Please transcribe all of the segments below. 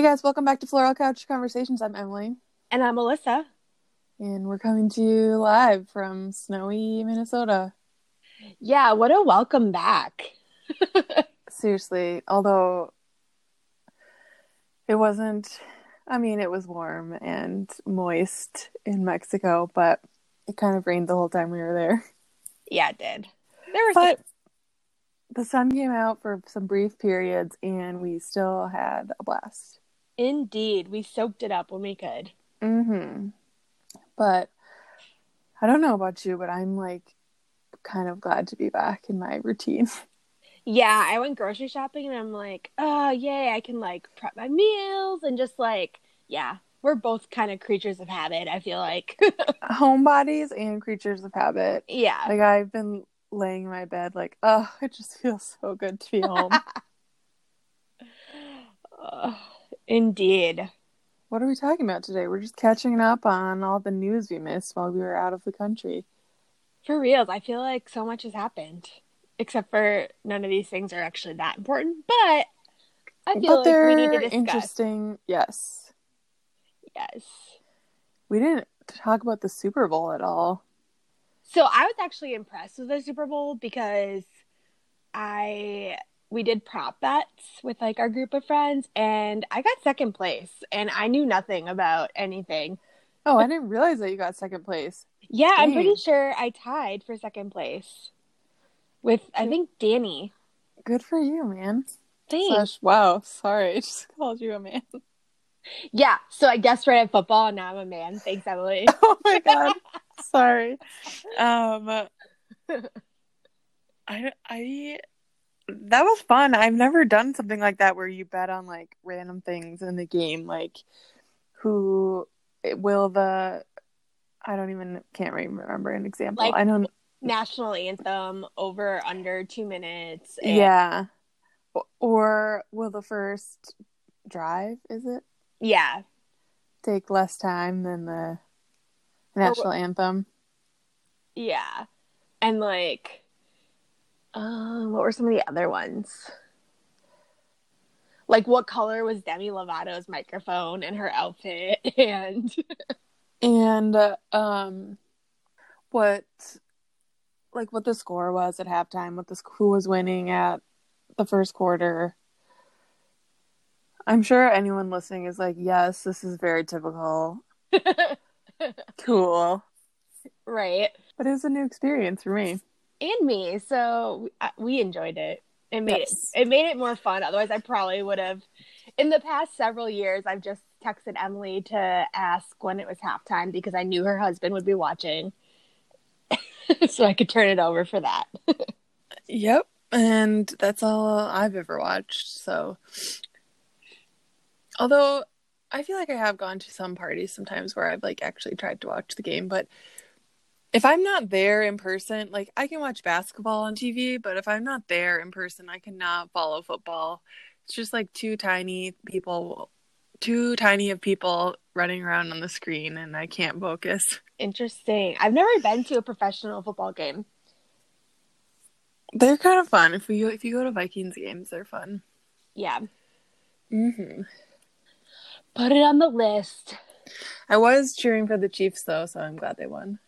Hey guys, welcome back to Floral Couch Conversations. I'm Emily, And I'm Melissa. and we're coming to you live from snowy Minnesota. Yeah, what a welcome back. Seriously, although it wasn't, I mean, it was warm and moist in Mexico, but it kind of rained the whole time we were there. Yeah, it did. There were But the sun came out for some brief periods, and we still had a blast. Indeed we soaked it up when we could. Mm-hmm. But I don't know about you, but I'm like kind of glad to be back in my routine. Yeah, I went grocery shopping and I'm like, oh yay, I can like prep my meals and just like yeah, we're both kind of creatures of habit, I feel like. Homebodies and creatures of habit. yeah. Like I've been laying in my bed like, oh, it just feels so good to be home. Indeed. what are we talking about today? We're just catching up on all the news we missed while we were out of the country. For reals, I feel like so much has happened. Except for none of these things are actually that important, but I feel but like they're we need to discuss. interesting. Yes. Yes. We didn't talk about the Super Bowl at all. So I was actually impressed with the Super Bowl because I we did prop bets with like our group of friends and I got second place and I knew nothing about anything. Oh, I didn't realize that you got second place. Yeah, I'm pretty sure I tied for second place with I think Danny. Good for you, man. Thanks. Slash, wow, sorry, I just called you a man. Yeah, so I guessed right at football and now I'm a man. Thanks, Emily. oh my god, sorry. Um, I I that was fun. I've never done something like that where you bet on like random things in the game, like who will the I don't even can't remember an example. Like- I don't. National anthem over under two minutes. and- Yeah. Or will the first drive? Is it Yeah. take less time than the national anthem? Yeah. And like um what were some of the other ones? Like what color was Demi Lovato's microphone and her outfit? And and uh, um what like what the score was at halftime what the who was winning at the first quarter. I'm sure anyone listening is like yes this is very typical. Cool. Right. but it was a new experience for me And me. So we enjoyed it. It made Yes. it it made it more fun. Otherwise I probably would have in the past several years I've just texted Emily to ask when it was halftime because I knew her husband would be watching. so I could turn it over for that. yep and that's all i've ever watched so although i feel like i have gone to some parties sometimes where i've like actually tried to watch the game but if i'm not there in person like i can watch basketball on tv but if i'm not there in person i cannot follow football it's just like two tiny people too tiny of people running around on the screen and i can't focus Interesting. I've never been to a professional football game. they're kind of fun if you if you go to vikings games they're fun Yeah. mm-hmm. Put it on the list. I was cheering for the Chiefs though, so I'm glad they won.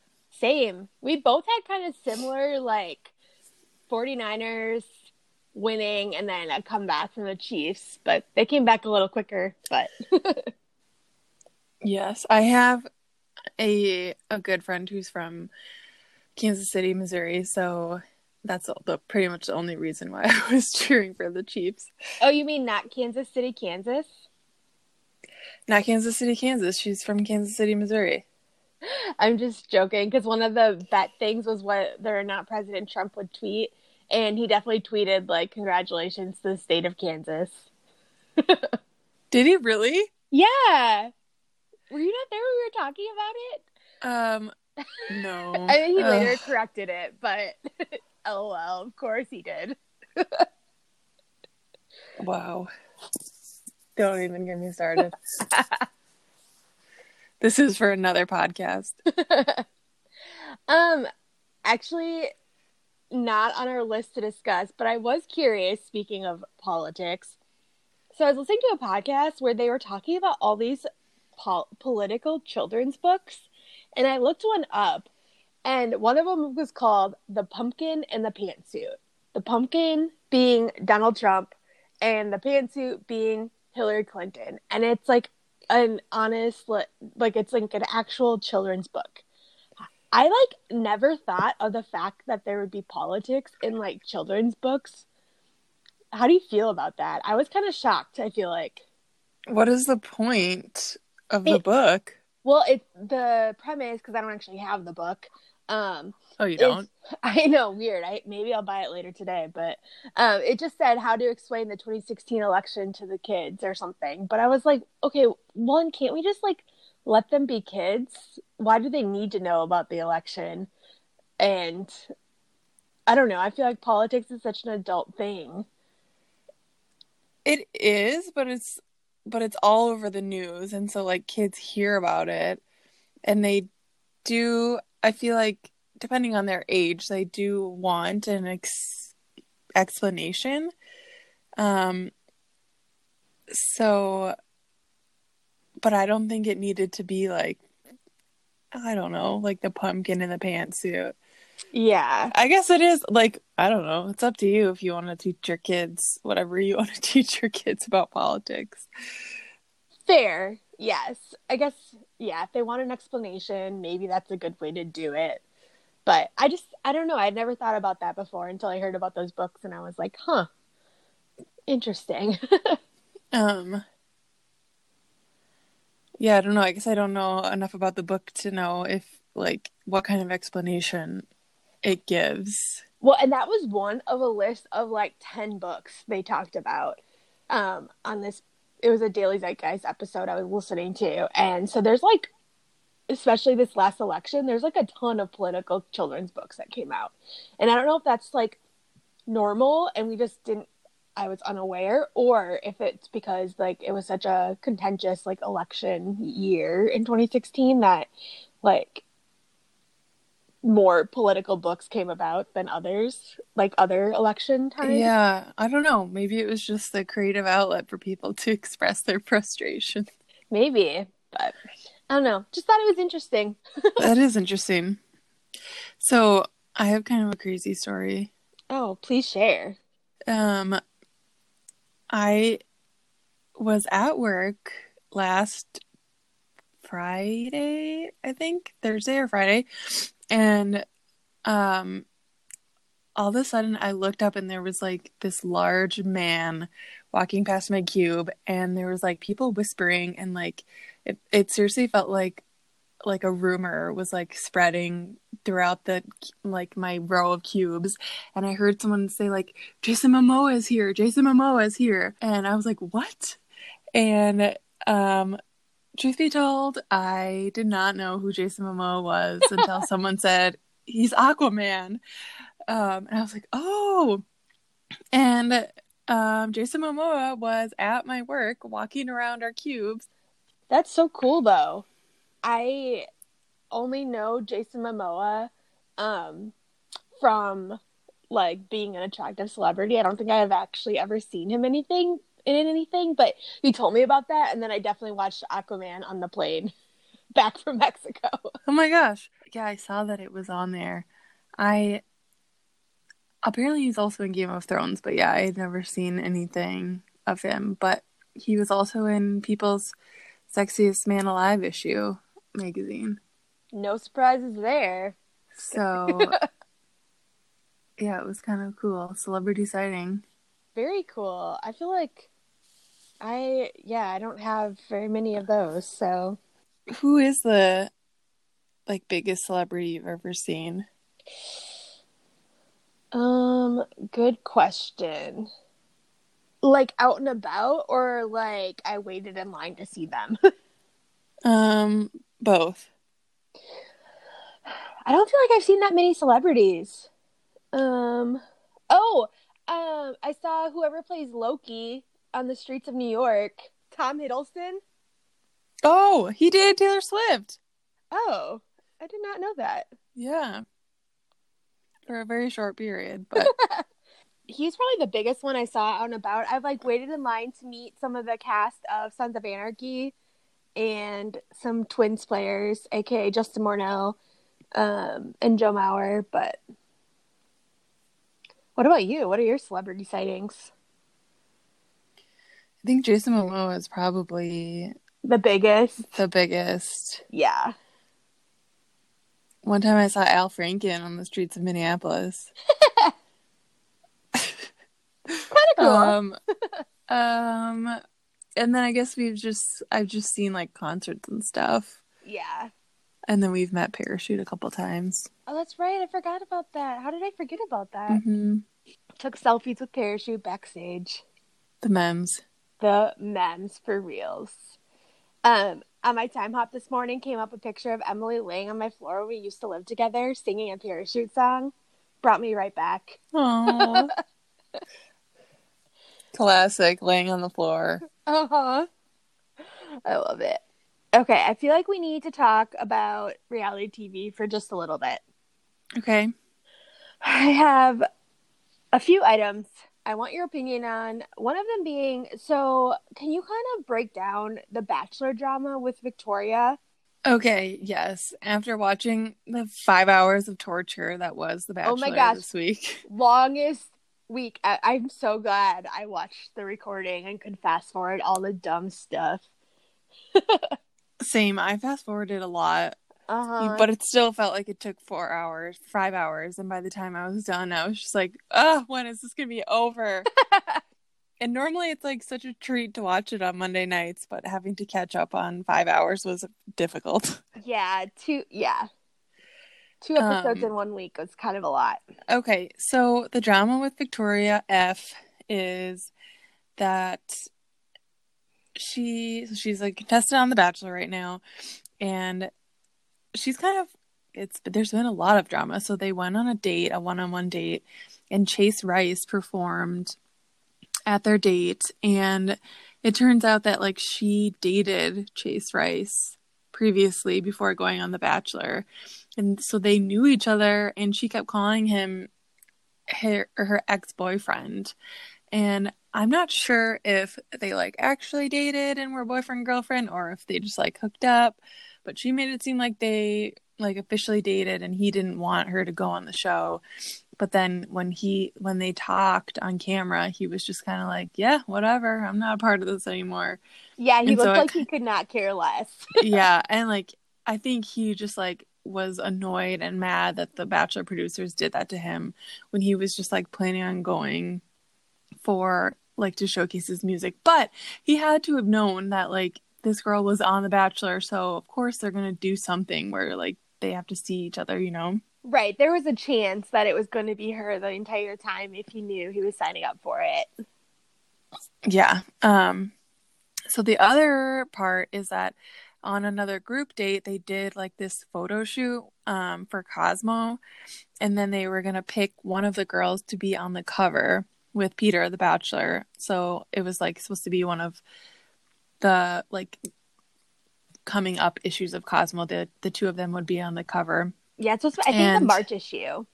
Same. We both had kind of similar like 49ers winning and then a comeback from the Chiefs, but they came back a little quicker, but Yes, I have a a good friend who's from Kansas City, Missouri, so that's the, pretty much the only reason why I was cheering for the Chiefs. Oh, you mean not Kansas City, Kansas? Not Kansas City, Kansas. She's from Kansas City, Missouri. I'm just joking because one of the bet things was whether or not President Trump would tweet, and he definitely tweeted like congratulations to the state of Kansas. Did he really? Yeah. Were you not there when we were talking about it? Um, no. I think he later Ugh. corrected it, but lol, of course he did. Wow. Don't even get me started. This is for another podcast. um, actually, not on our list to discuss, but I was curious. Speaking of politics, So I was listening to a podcast where they were talking about all these pol- political children's books, and I looked one up, and one of them was called "The Pumpkin and the Pantsuit." The pumpkin being Donald Trump, and the pantsuit being Hillary Clinton, and it's like an honest, like it's like an actual children's book. I like never thought of the fact that there would be politics in like children's books. How do you feel about that? I was kind of shocked. I feel like. What is the point of the book? Well, it's the premise because I don't actually have the book. Um, Oh, you don't? I know, weird. I maybe I'll buy it later today, but um, it just said how to explain the 2016 election to the kids or something. But I was like, okay, one, can't we just like let them be kids? Why do they need to know about the election? And I don't know. I feel like politics is such an adult thing. It is, but it's but it's all over the news and so like kids hear about it and they do I feel like depending on their age, they do want an ex- explanation. Um so but I don't think it needed to be like I don't know, like the pumpkin in the pantsuit. Yeah. I guess it is like I don't know. It's up to you if you want to teach your kids whatever you want to teach your kids about politics. Fair. Yes. I guess, yeah, if they want an explanation, maybe that's a good way to do it. But I just, I don't know. I'd never thought about that before until I heard about those books and I was like, huh, interesting. Um. Yeah, I don't know. I guess I don't know enough about the book to know if like what kind of explanation it gives. well, and that was one of a list of like 10 books they talked about um, on this. It was a Daily Zeitgeist episode I was listening to. And so there's like, especially this last election, there's like a ton of political children's books that came out. And I don't know if that's like normal and we just didn't I was unaware or if it's because like it was such a contentious like election year in 2016 that like more political books came about than others like other election times. Yeah, I don't know. Maybe it was just the creative outlet for people to express their frustration. Maybe, but I don't know. Just thought it was interesting. that is interesting. So, I have kind of a crazy story. Oh, please share. Um, I was at work last Friday, I think, Thursday or Friday, and um, all of a sudden I looked up and there was like this large man walking past my cube, and there was like people whispering, and like it, it seriously felt like like a rumor was like spreading throughout the like my row of cubes. And i heard someone say like jason momoa is here. Jason momoa is here. And i was like what? And um truth be told i did not know who jason momoa was until someone said he's aquaman. Um and i was like oh. And um jason momoa was at my work walking around our cubes That's so cool though. I only know Jason Momoa um from like being an attractive celebrity. I don't think I have actually ever seen him anything in anything, but he told me about that and then I definitely watched Aquaman on the plane back from Mexico. Oh my gosh. Yeah, I saw that it was on there. I apparently he's also in Game of Thrones, but yeah, I had never seen anything of him. But he was also in People's Sexiest Man Alive issue magazine. No surprises there. So yeah, it was kind of cool. Celebrity sighting. Very cool. I feel like I yeah, I don't have very many of those, so Who is the like biggest celebrity you've ever seen? Um, good question. Like out and about, or like I waited in line to see them? Um, both. I don't feel like I've seen that many celebrities. Um, oh, um, I saw whoever plays Loki on the streets of New York, Tom Hiddleston. Oh, he did Taylor Swift. Oh, I did not know that. Yeah. For a very short period, but he's probably the biggest one I saw out and about. I've like waited in line to meet some of the cast of Sons of Anarchy and some Twins players, aka Justin Morneau um, and Joe Mauer. But what about you? What are your celebrity sightings? I think Jason Momoa is probably The biggest. the biggest. Yeah. One time I saw Al Franken on the streets of Minneapolis. Kind of cool. Um, um, and then I guess we've just I've just seen like concerts and stuff, yeah. and then we've met Parachute a couple times. Oh, that's right. I forgot about that. How did I forget about that? hmm Took selfies with Parachute backstage. The memes. the memes for reals. Um, on my Timehop this morning came up a picture of Emily laying on my floor where we used to live together, singing a parachute song. Brought me right back. Aww. Classic, laying on the floor. Uh huh. I love it. Okay, I feel like we need to talk about reality TV for just a little bit. Okay. I have a few items I want your opinion on. One of them being so, can you kind of break down the Bachelor drama with Victoria? Okay, yes. After watching the five hours of torture that was The Bachelor Oh my gosh. this week. longest week. I- I'm so glad I watched the recording and could fast forward all the dumb stuff. Same. I fast forwarded a lot, Uh-huh. but it still felt like it took four hours, five hours. And by the time I was done, I was just like, oh, when is this going to be over? and normally it's like such a treat to watch it on Monday nights, but having to catch up on five hours was difficult. yeah, two. Yeah, two episodes Um, in one week was kind of a lot. Okay, so the drama with Victoria F is that she she's a contestant on The Bachelor right now, and she's kind of it's but there's been a lot of drama. So they went on a date, a one-on-one date, and Chase Rice performed at their date, and it turns out that like she dated Chase Rice previously before going on The Bachelor. And so they knew each other, and she kept calling him her her ex boyfriend. And I'm not sure if they like actually dated and were boyfriend girlfriend, or if they just like hooked up. But she made it seem like they like officially dated, and he didn't want her to go on the show. But then when he when they talked on camera, he was just kind of like, "Yeah, whatever. I'm not a part of this anymore." Yeah, he And so looked it- like he could not care less. yeah, and like I think he just like was annoyed and mad that the Bachelor producers did that to him when he was just like planning on going for like to showcase his music. But he had to have known that like this girl was on The Bachelor, so of course they're gonna do something where like they have to see each other, you know? right, there was a chance that it was going to be her the entire time if he knew he was signing up for it. Yeah. Um so the other part is that on another group date they did like this photo shoot um for Cosmo and then they were going to pick one of the girls to be on the cover with Peter the bachelor. So it was like supposed to be one of the like coming up issues of Cosmo the the two of them would be on the cover. Yeah, it's supposed to, I think And- the March issue.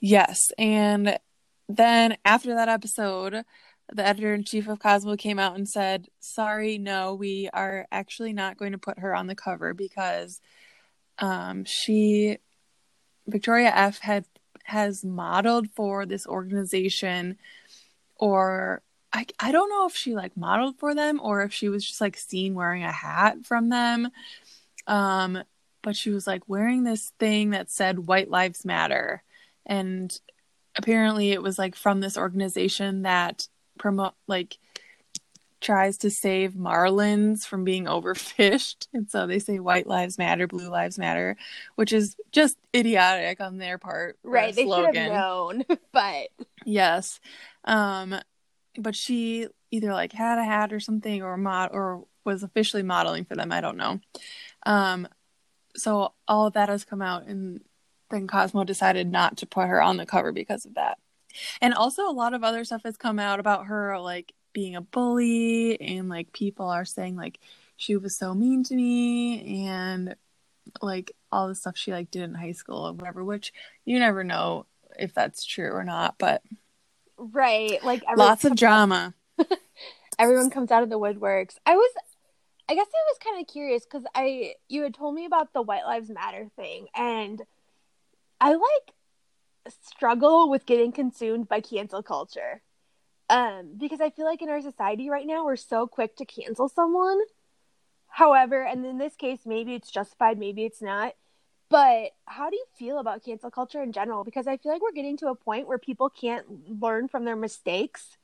Yes, and then after that episode, the editor in chief of Cosmo came out and said, "Sorry, no, we are actually not going to put her on the cover because um, she, Victoria F, had has modeled for this organization, or I I don't know if she like modeled for them or if she was just like seen wearing a hat from them, um, but she was like wearing this thing that said White Lives Matter." and apparently it was like from this organization that promote like tries to save marlins from being overfished and so they say white lives matter blue lives matter which is just idiotic on their part Right, they should slogan. have known, but Yes. Um but she either like had a hat or something or mod or was officially modeling for them, I don't know. Um so all of that has come out and then Cosmo decided not to put her on the cover because of that. And also a lot of other stuff has come out about her like being a bully and like people are saying like she was so mean to me and like all the stuff she like did in high school or whatever, which you never know if that's true or not, but right. Like lots of drama. everyone comes out of the woodworks. I was I guess I was kind of curious cuz I you had told me about the White Lives Matter thing and I like struggle with getting consumed by cancel culture. Um because I feel like in our society right now we're so quick to cancel someone. However, and in this case maybe it's justified, maybe it's not. But how do you feel about cancel culture in general? Because I feel like we're getting to a point where people can't learn from their mistakes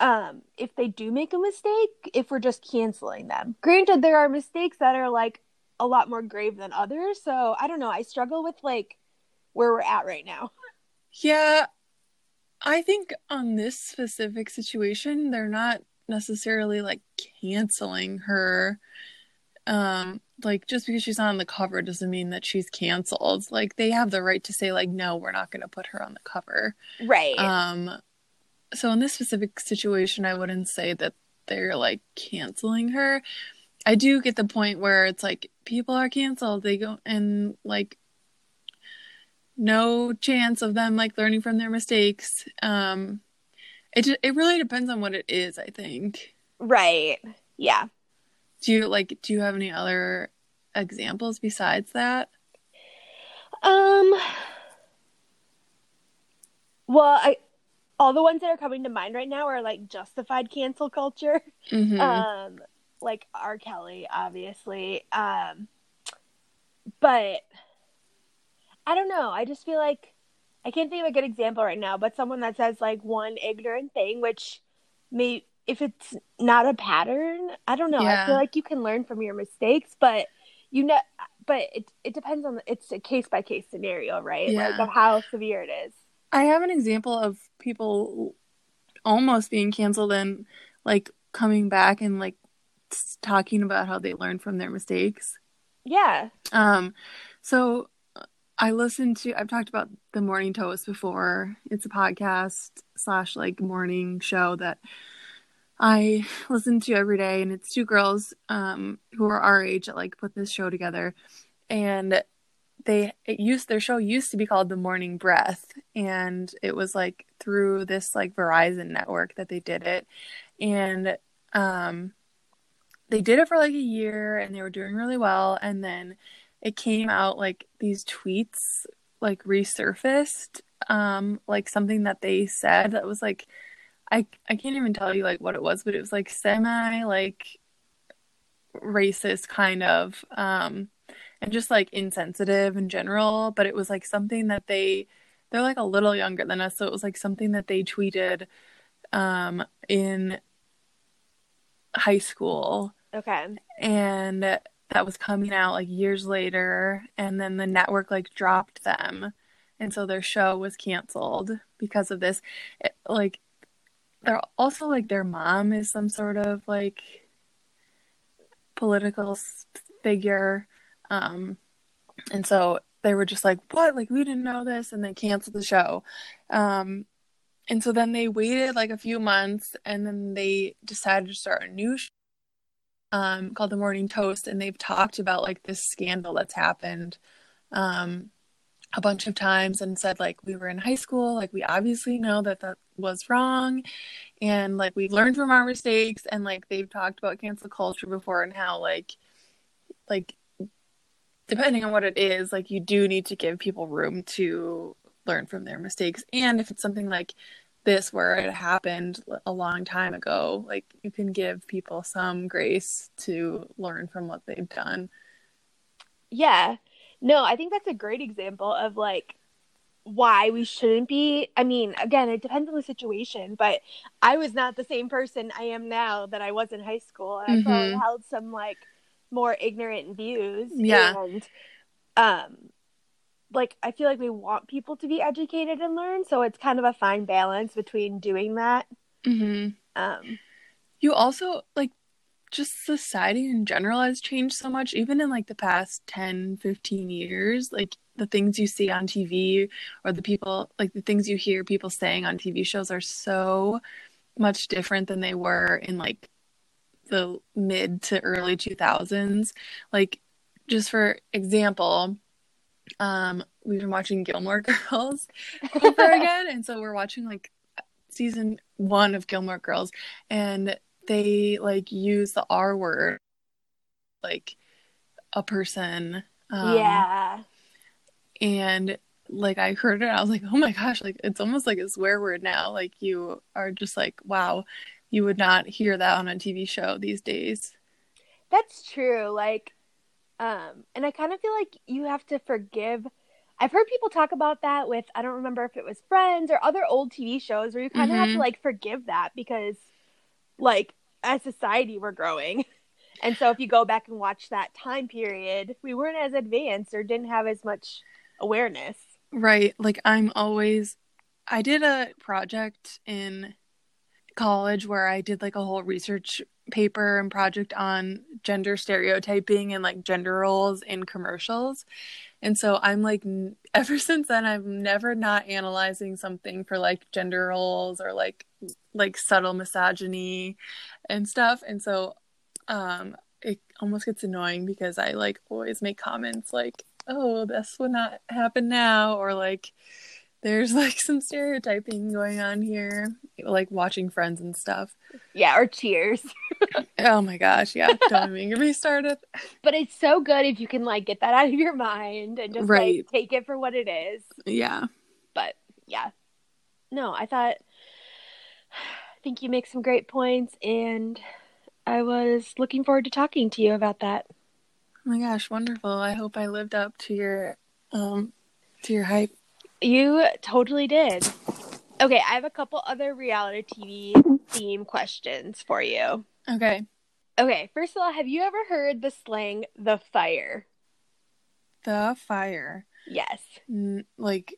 um, if they do make a mistake, if we're just canceling them. Granted, there are mistakes that are like a lot more grave than others. So I don't know. I struggle with like where we're at right now. Yeah. I think on this specific situation, they're not necessarily like canceling her. Um, like just because she's not on the cover doesn't mean that she's canceled. Like they have the right to say like no, we're not going to put her on the cover. Right. Um so in this specific situation, I wouldn't say that they're like canceling her. I do get the point where it's like people are canceled. They go and like no chance of them like learning from their mistakes. Um it just, it really depends on what it is, I think. Right. Yeah. Do you like do you have any other examples besides that? Um well, I all the ones that are coming to mind right now are like justified cancel culture. Mm-hmm. Um, like R. Kelly, obviously. Um, but I don't know. I just feel like I can't think of a good example right now, but someone that says like one ignorant thing, which may if it's not a pattern, I don't know. Yeah. I feel like you can learn from your mistakes, but you know, but it it depends on the, it's a case by case scenario, right? Yeah. Like of how severe it is. I have an example of people almost being canceled and like coming back and like talking about how they learned from their mistakes. Yeah. Um, so I listened to I've talked about the Morning Toast before. It's a podcast slash like morning show that I listen to every day, and it's two girls um, who are our age that like put this show together, and they it used their show used to be called The Morning Breath, and it was like through this like Verizon network that they did it, and um, they did it for like a year, and they were doing really well, and then it came out like these tweets like resurfaced um like something that they said that was like I I can't even tell you like what it was but it was like semi like racist kind of um and just like insensitive in general but it was like something that they they're like a little younger than us so it was like something that they tweeted um in high school Okay. and that was coming out like years later and then the network like dropped them. And so their show was canceled because of this. It, like they're also like their mom is some sort of like political figure. Um and so they were just like what? Like we didn't know this and they canceled the show. Um and so then they waited like a few months and then they decided to start a new show um, called The Morning Toast, and they've talked about like this scandal that's happened um, a bunch of times and said like we were in high school, like we obviously know that that was wrong, and like we've learned from our mistakes, and like they've talked about cancel culture before and how like like depending on what it is, like you do need to give people room to learn from their mistakes, and if it's something like this where it happened a long time ago like you can give people some grace to learn from what they've done Yeah. No, I think that's a great example of like why we shouldn't be. I mean, again, it depends on the situation, but I was not the same person I am now that I was in high school. And I probably Mhm. held some like more ignorant views. Yeah. And um like I feel like we want people to be educated and learn, so it's kind of a fine balance between doing that. mm-hmm. Um you also like just society in general has changed so much even in like the past 10 15 years like the things you see on tv or the people like the things you hear people saying on tv shows are so much different than they were in like the mid to early 2000s like just for example um we've been watching gilmore girls over again and so we're watching like season one of Gilmore Girls, and they like use the R word, like a person. Um, yeah. And like I heard it, I was like, oh my gosh, like it's almost like a swear word now. Like you are just like, wow, you would not hear that on a TV show these days. That's true. Like, um, and I kind of feel like you have to forgive. I've heard people talk about that with I don't remember if it was Friends or other old TV shows where you kind of mm-hmm. have to mm-hmm. like forgive that because, like, as society we're growing. And so if you go back and watch that time period, we weren't as advanced or didn't have as much awareness. Right. Like I'm always I did a project in college where I did like a whole research paper and project on gender stereotyping and like gender roles in commercials. And so I'm like ever since then I'm never not analyzing something for like gender roles or like like subtle misogyny and stuff. And so um it almost gets annoying because I like always make comments like oh, this would not happen now, or like there's like some stereotyping going on here, like watching Friends and stuff. Yeah, or Cheers. oh my gosh, yeah, don't even get me started. But it's so good if you can like get that out of your mind and just right. like take it for what it is. Yeah. But yeah, no, I thought I think you make some great points, and I was looking forward to talking to you about that. Oh my gosh, wonderful. I hope I lived up to your um to your hype. You totally did. Okay, I have a couple other reality TV theme questions for you. Okay. Okay, first of all, have you ever heard the slang the fire? The fire. Yes. N- like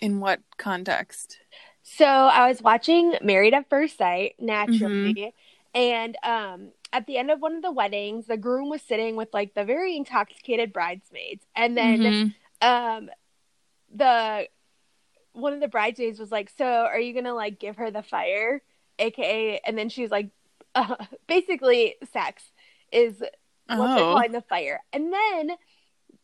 in what context? So, I was watching Married at First Sight naturally, mm-hmm. and um at the end of one of the weddings, the groom was sitting with like the very intoxicated bridesmaids, and then mm-hmm. um, the one of the bridesmaids was like, "So, are you gonna like give her the fire?" AKA, and then she's like, uh, basically, sex is what oh. calling the fire, and then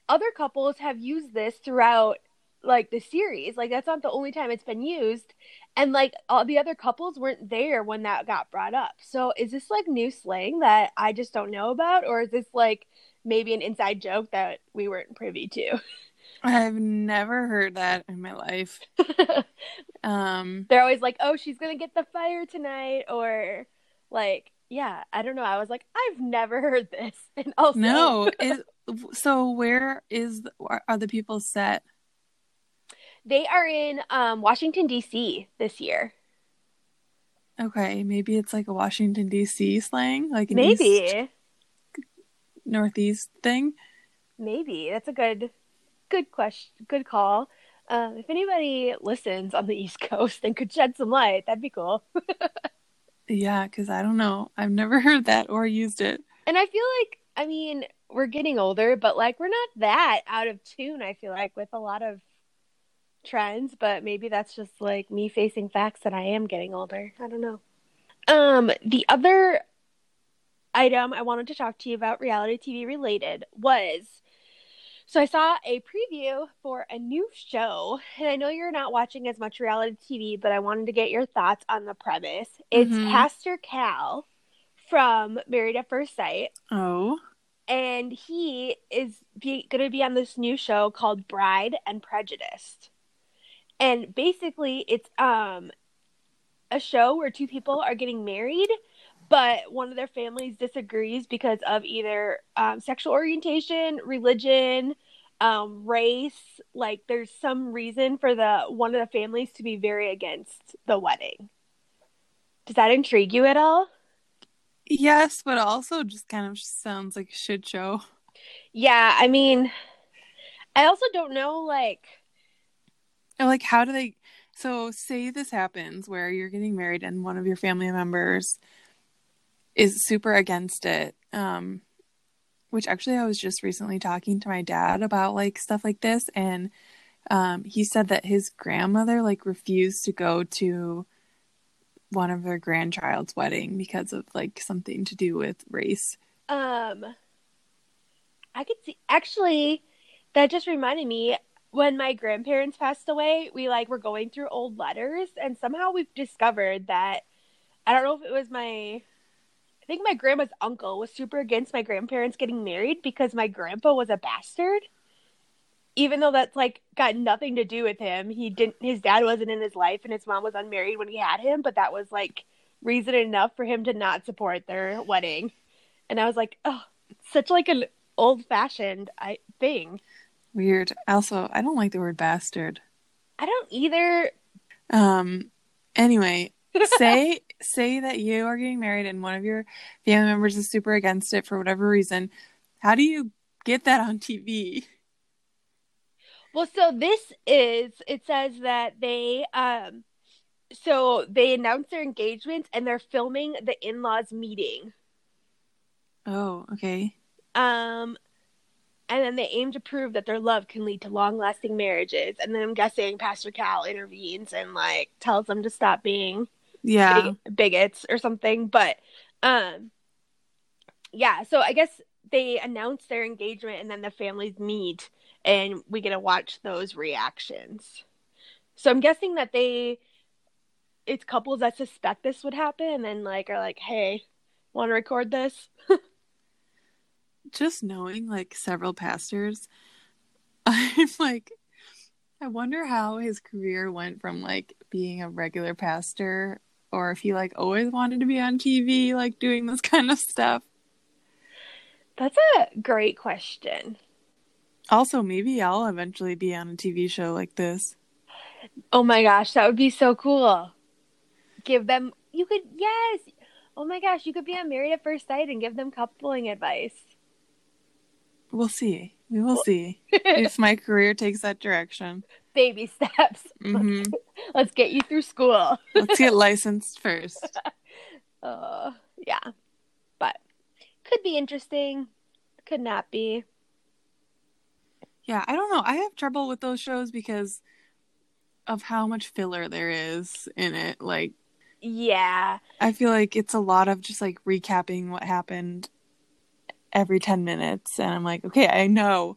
other couples have used this throughout like the series. Like that's not the only time it's been used. And like all the other couples weren't there when that got brought up. So is this like new slang that I just don't know about or is this like maybe an inside joke that we weren't privy to? I've never heard that in my life. um they're always like, "Oh, she's going to get the fire tonight," or like, yeah, I don't know. I was like, I've never heard this. And also No, is, so where is are the people set? They are in um, Washington D.C. this year. Okay, maybe it's like a Washington D.C. slang, like maybe East, northeast thing. Maybe that's a good, good question, good call. Um, if anybody listens on the East Coast and could shed some light, that'd be cool. yeah, because I don't know, I've never heard that or used it. And I feel like, I mean, we're getting older, but like we're not that out of tune. I feel like with a lot of trends, but maybe that's just like me facing facts that I am getting older. I don't know. Um, the other item I wanted to talk to you about reality TV related was so I saw a preview for a new show, and I know you're not watching as much reality TV, but I wanted to get your thoughts on the premise. It's mm-hmm. Pastor Cal from Married at First Sight. Oh. And he is going to be on this new show called Bride and Prejudice and basically it's um a show where two people are getting married but one of their families disagrees because of either um, sexual orientation religion um, race like there's some reason for the one of the families to be very against the wedding does that intrigue you at all yes but also just kind of sounds like a shit show yeah i mean i also don't know like like, how do they? So, say this happens where you're getting married and one of your family members is super against it. Um, which actually, I was just recently talking to my dad about like stuff like this, and um, he said that his grandmother like refused to go to one of their grandchild's wedding because of like something to do with race. Um, I could see actually that just reminded me when my grandparents passed away, we like were going through old letters and somehow we've discovered that I don't know if it was my think my grandma's uncle was super against my grandparents getting married because my grandpa was a bastard. Even though that's like got nothing to do with him. He didn't his dad wasn't in his life and his mom was unmarried when he had him, but that was like reason enough for him to not support their wedding. And I was like, "Oh, such like an old-fashioned I thing." Weird. Also, I don't like the word bastard. I don't either. Um anyway, say say that you are getting married and one of your family members is super against it for whatever reason. How do you get that on TV? Well, so this is it says that they um so they announce their engagement and they're filming the in-laws meeting. Oh, okay. Um and then they aim to prove that their love can lead to long-lasting marriages. And then I'm guessing Pastor Cal intervenes and like tells them to stop being Yeah. big- bigots or something. But um yeah, so I guess they announce their engagement and then the families meet and we get to watch those reactions. So I'm guessing that they it's couples that suspect this would happen and then like are like, "Hey, want to record this?" Just knowing like several pastors, I'm like I wonder how his career went from like being a regular pastor or if he like always wanted to be on TV like doing this kind of stuff. That's a great question. Also, maybe I'll eventually be on a TV show like this. Oh my gosh, that would be so cool. Give them you could yes. Oh my gosh, you could be on Married at First Sight and give them coupling advice. We'll see. We will see if my career takes that direction. Baby steps. hmm Let's get you through school. Let's get licensed first. Uh, yeah. But could be interesting. Could not be. Yeah, I don't know. I have trouble with those shows because of how much filler there is in it. Like, Yeah. I feel like it's a lot of just like recapping what happened every 10 minutes. And I'm like, okay, I know.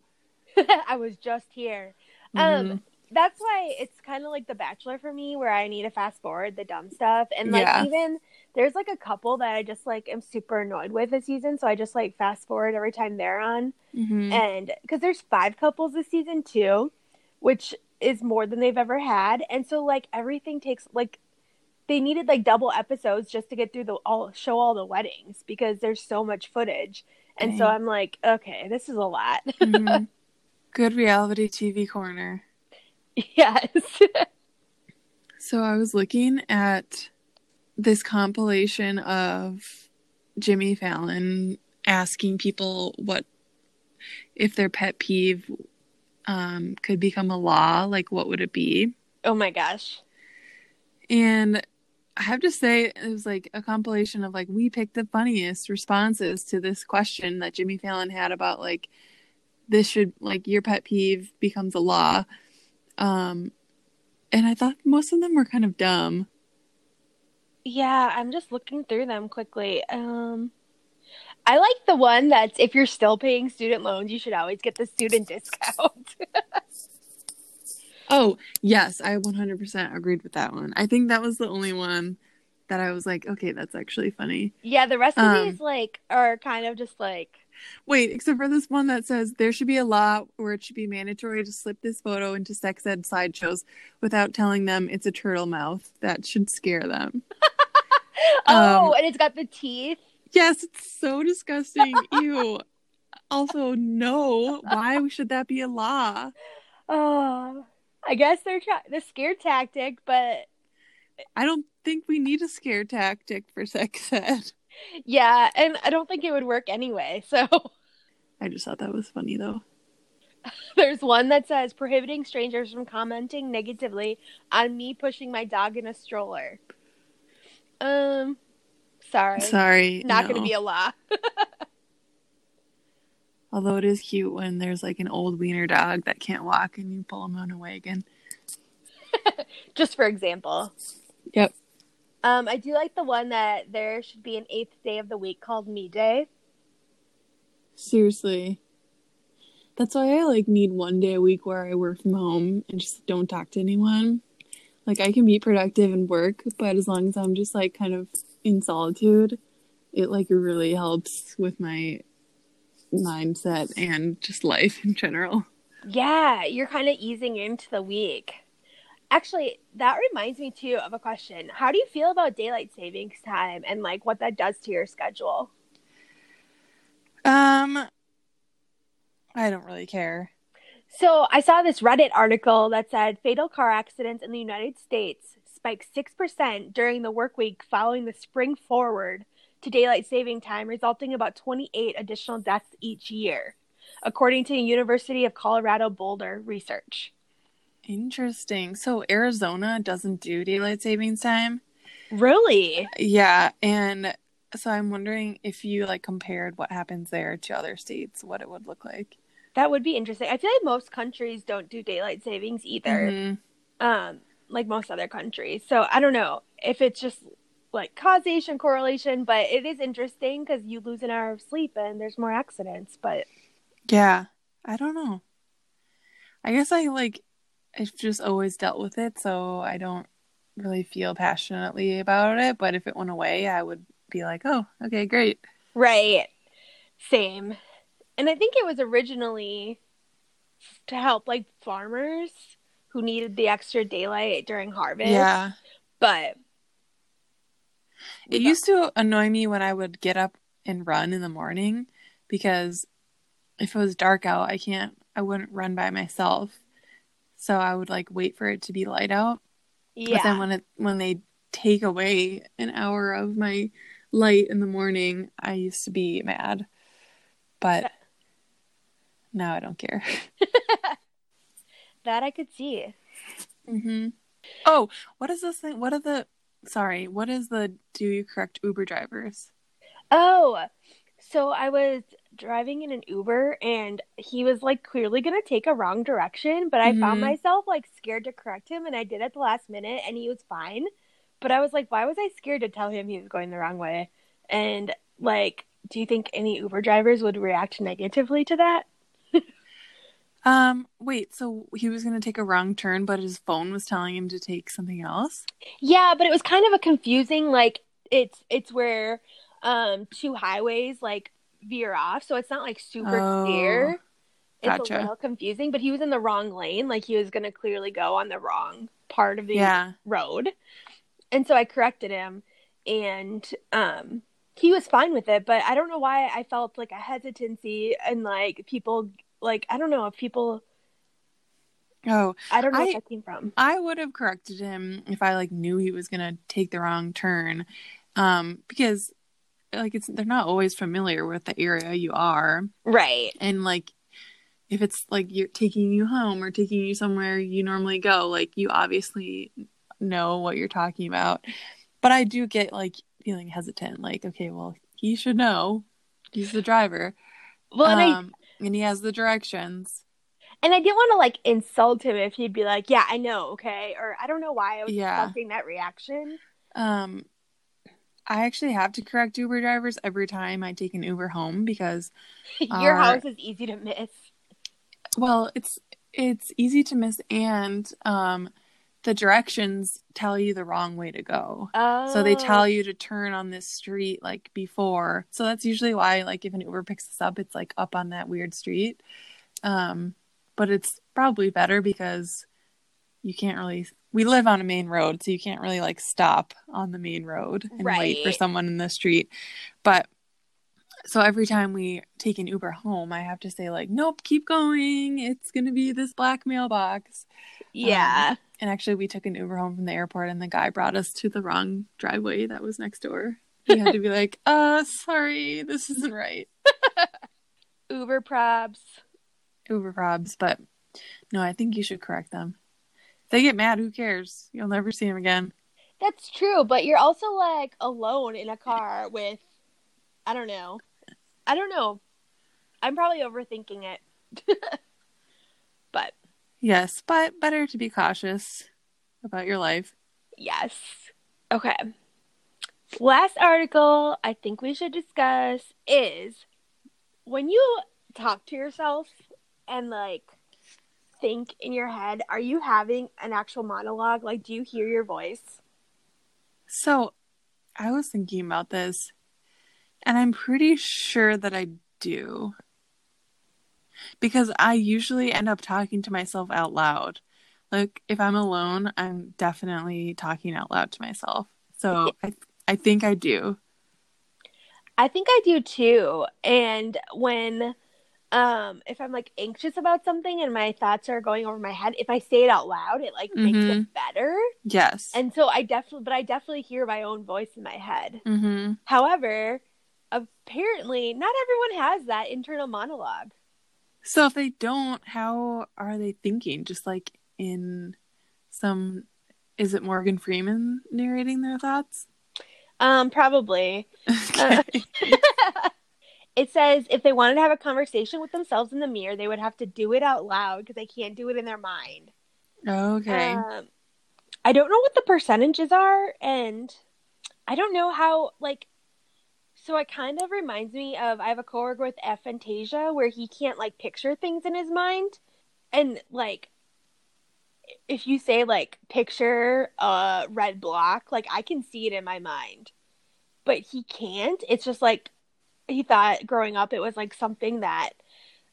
I was just here. Mhm. Um that's why it's kind of like The Bachelor for me where I need to fast forward the dumb stuff and like Yeah. even there's like a couple that I just like am super annoyed with this season so I just like fast forward every time they're on Mhm. and because there's five couples this season too which is more than they've ever had and so like everything takes like they needed like double episodes just to get through the all show all the weddings because there's so much footage and so i'm like okay this is a lot Mhm. Good reality TV corner. yes So I was looking at this compilation of Jimmy Fallon asking people what if their pet peeve um, could become a law, like what would it be? oh my gosh And I have to say, it was like a compilation of like we picked the funniest responses to this question that Jimmy Fallon had about like this should like your pet peeve becomes a law. Um, and I thought most of them were kind of dumb. yeah i'm just looking through them quickly um i like the one that's if you're still paying student loans you should always get the student discount Oh, yes, I 100% agreed with that one. I think that was the only one that I was like, okay, that's actually funny. yeah the rest of Um, these like are kind of just like Wait, except for this one that says there should be a law where it should be mandatory to slip this photo into sex ed sideshows without telling them it's a turtle mouth. That should scare them. oh Um, and it's got the teeth Yes, it's so disgusting. Ew. Also, no. Why should that be a law? Oh, I guess they're trying the scare tactic, but I don't think we need a scare tactic for sex ed. Yeah, and I don't think it would work anyway. So I just thought that was funny though. there's one that says prohibiting strangers from commenting negatively on me pushing my dog in a stroller. Um, sorry, Sorry. not no. going to be a law. Although it is cute when there's like an old wiener dog that can't walk and you pull him on a wagon. Just for example. Yep. Um, I do like the one that there should be an eighth day of the week called Me Day. Seriously. That's why I like need one day a week where I work from home and just don't talk to anyone. Like I can be productive and work, but as long as I'm just like kind of in solitude, it like really helps with my mindset and just life in general. Yeah, you're kind of easing into the week. Actually, that reminds me too of a question. How do you feel about daylight savings time and like what that does to your schedule? Um I don't really care. So, I saw this Reddit article that said fatal car accidents in the United States spiked 6% during the work week following the spring forward to daylight saving time, resulting in about 28 additional deaths each year, according to the University of Colorado Boulder research. Interesting. So Arizona doesn't do daylight savings time? Really? Yeah, and so I'm wondering if you like compared what happens there to other states, what it would look like. That would be interesting. I feel like most countries don't do daylight savings either. Mm-hmm. Um, like most other countries. So I don't know if it's just like causation correlation, but it is interesting because you lose an hour of sleep and there's more accidents. But yeah, I don't know. I guess I like I've just always dealt with it, so I don't really feel passionately about it. But if it went away, I would be like, oh, okay, great. Right. Same. And I think it was originally to help like farmers who needed the extra daylight during harvest. Yeah. But it used to annoy me when I would get up and run in the morning because if it was dark out, I can't I wouldn't run by myself. So I would like wait for it to be light out. Yeah. But then when it when they take away an hour of my light in the morning, I used to be mad. But now I don't care. that I could see. Mm-hmm. Oh, what is this thing? What are the sorry, what is the do you correct Uber drivers? Oh, so I was driving in an Uber and he was like clearly going to take a wrong direction, but I mm-hmm. found myself like scared to correct him and I did at the last minute and he was fine. But I was like, why was I scared to tell him he was going the wrong way? And like, do you think any Uber drivers would react negatively to that? um, wait, so he was going to take a wrong turn, but his phone was telling him to take something else? Yeah, but it was kind of a confusing like it's it's where um two highways like veer off, so it's not like super oh, clear. It's gotcha. a little confusing, but he was in the wrong lane, like he was going to clearly go on the wrong part of the yeah. road. And so I corrected him and um he was fine with it, but I don't know why I felt like a hesitancy and like people like I don't know if people Oh, I don't know I, where that came from. I would have corrected him if I like knew he was gonna take the wrong turn, um, because like it's they're not always familiar with the area you are, right? And like if it's like you're taking you home or taking you somewhere you normally go, like you obviously know what you're talking about. But I do get like feeling hesitant, like okay, well he should know, he's the driver. Well, and, um, I, and he has the directions. And I didn't want to like insult him if he'd be like, "Yeah, I know, okay," or I don't know why I was yeah. expecting that reaction. Um, I actually have to correct Uber drivers every time I take an Uber home because your our, house is easy to miss. Well, it's it's easy to miss and um the directions tell you the wrong way to go. Oh. So they tell oh. you to turn on this street like before. So that's usually why like if an Uber picks us up it's like up on that weird street. Um but it's probably better because you can't really we live on a main road so you can't really like stop on the main road and right. wait for someone in the street. But so every time we take an uber home i have to say like nope keep going. It's going to be this black mailbox. Yeah. um, and actually we took an uber home from the airport and the guy brought us to the wrong driveway that was next door. He had to be like uh sorry this isn't right. Uber probs uber probs but no i think you should correct them they get mad, who cares? You'll never see them again. That's true, but you're also like alone in a car with I don't know. I don't know. I'm probably overthinking it. but yes, but better to be cautious about your life. Yes. Okay. Last article I think we should discuss is when you talk to yourself and like think in your head, are you having an actual monologue? Like, do you hear your voice? So I was thinking about this, and I'm pretty sure that I do. Because I usually end up talking to myself out loud. Like, if I'm alone, I'm definitely talking out loud to myself. So I, I think I do. I think I do too. And when um if I'm like anxious about something and my thoughts are going over my head, if I say it out loud, it like makes Mhm. it better. Yes. And so I definitely but I definitely hear my own voice in my head. mm-hmm. However, apparently not everyone has that internal monologue. So if they don't, how are they thinking? Just like in some, is it Morgan Freeman narrating their thoughts? Um probably. Uh, Okay. it says if they wanted to have a conversation with themselves in the mirror, they would have to do it out loud because they can't do it in their mind. okay. Um, I don't know what the percentages are, and I don't know how like. So it kind of reminds me of I have a coworker with aphantasia where he can't like picture things in his mind, and like if you say like picture a red block, like I can see it in my mind, but he can't. It's just like he thought growing up it was like something that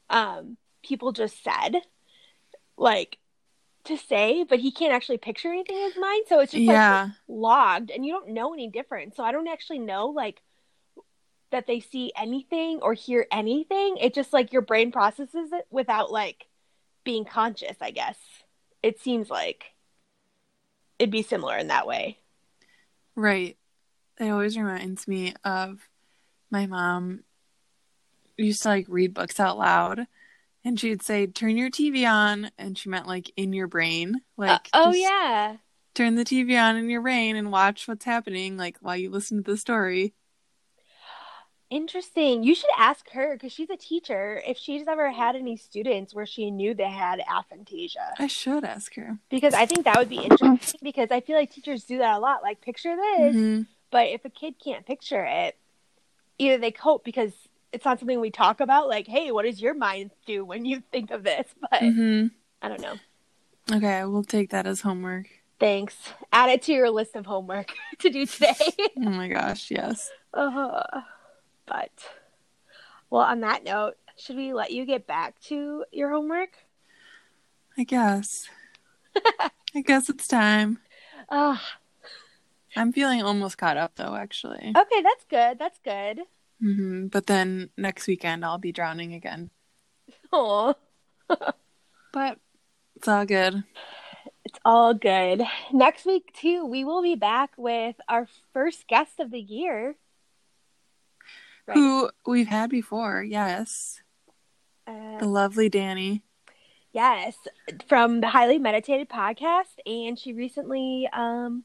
um people just said like to say, but he can't actually picture anything in his mind. So it's just like logged and you don't know any different. So I don't actually know like that they see anything or hear anything. It just like your brain processes it without like being conscious, I guess. It seems like it'd be similar in that way. Right. It always reminds me of my mom used to like read books out loud and she'd say, Turn your TV on and she meant like in your brain. Like Uh, oh yeah. turn the TV on in your brain and watch what's happening like while you listen to the story. Interesting. You should ask her because she's a teacher if she's ever had any students where she knew they had aphantasia. I should ask her. Because I think that would be interesting because I feel like teachers do that a lot. Like, picture this, Mhm. but if a kid can't picture it, either they cope because it's not something we talk about, like, hey, what does your mind do when you think of this? But Mhm. I don't know. Okay, we'll take that as homework. Thanks. Add it to your list of homework to do today. Oh my gosh, yes. uh, but, well, on that note, should we let you get back to your homework? I guess. I guess it's time. Uh, I'm feeling almost caught up though, actually. okay, that's good. That's good. hmm But then next weekend I'll be drowning again. Oh, But it's all good. it's all good. Next week, too, we will be back with our first guest of the year. Right. Who we've had before, yes. Uh, The lovely Danny. Yes, from the Highly Meditated podcast, and she recently um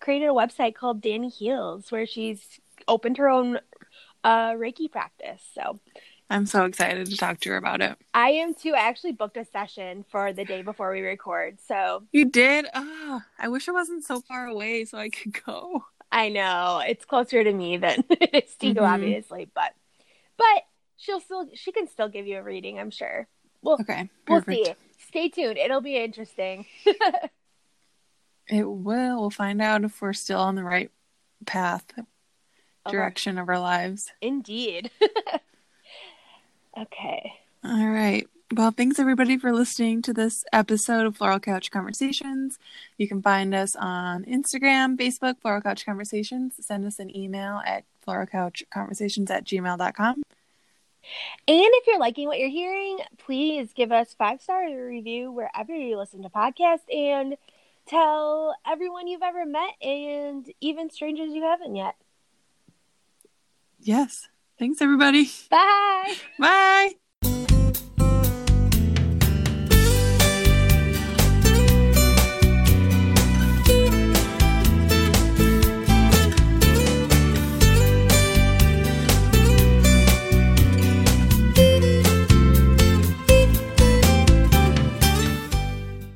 created a website called Danny Heals, where she's opened her own uh Reiki practice. So I'm so excited to talk to her about it. I am too. I actually booked a session for the day before we record, so You did? Oh, I wish it wasn't so far away so I could go. I know it's closer to me than it is to you, obviously, but but she'll still she can still give you a reading, I'm sure. We'll Okay, we'll see. Stay tuned. It'll be interesting. It will. We'll find out if we're still on the right path, direction of our lives. Indeed. okay. All right. Well, thanks everybody for listening to this episode of Floral Couch Conversations. You can find us on Instagram, Facebook, Floral Couch Conversations. Send us an email at floralcouchconversations at gmail.com. And if you're liking what you're hearing, please give us five star review wherever you listen to podcasts and tell everyone you've ever met and even strangers you haven't yet. Yes. Thanks everybody. Bye. Bye.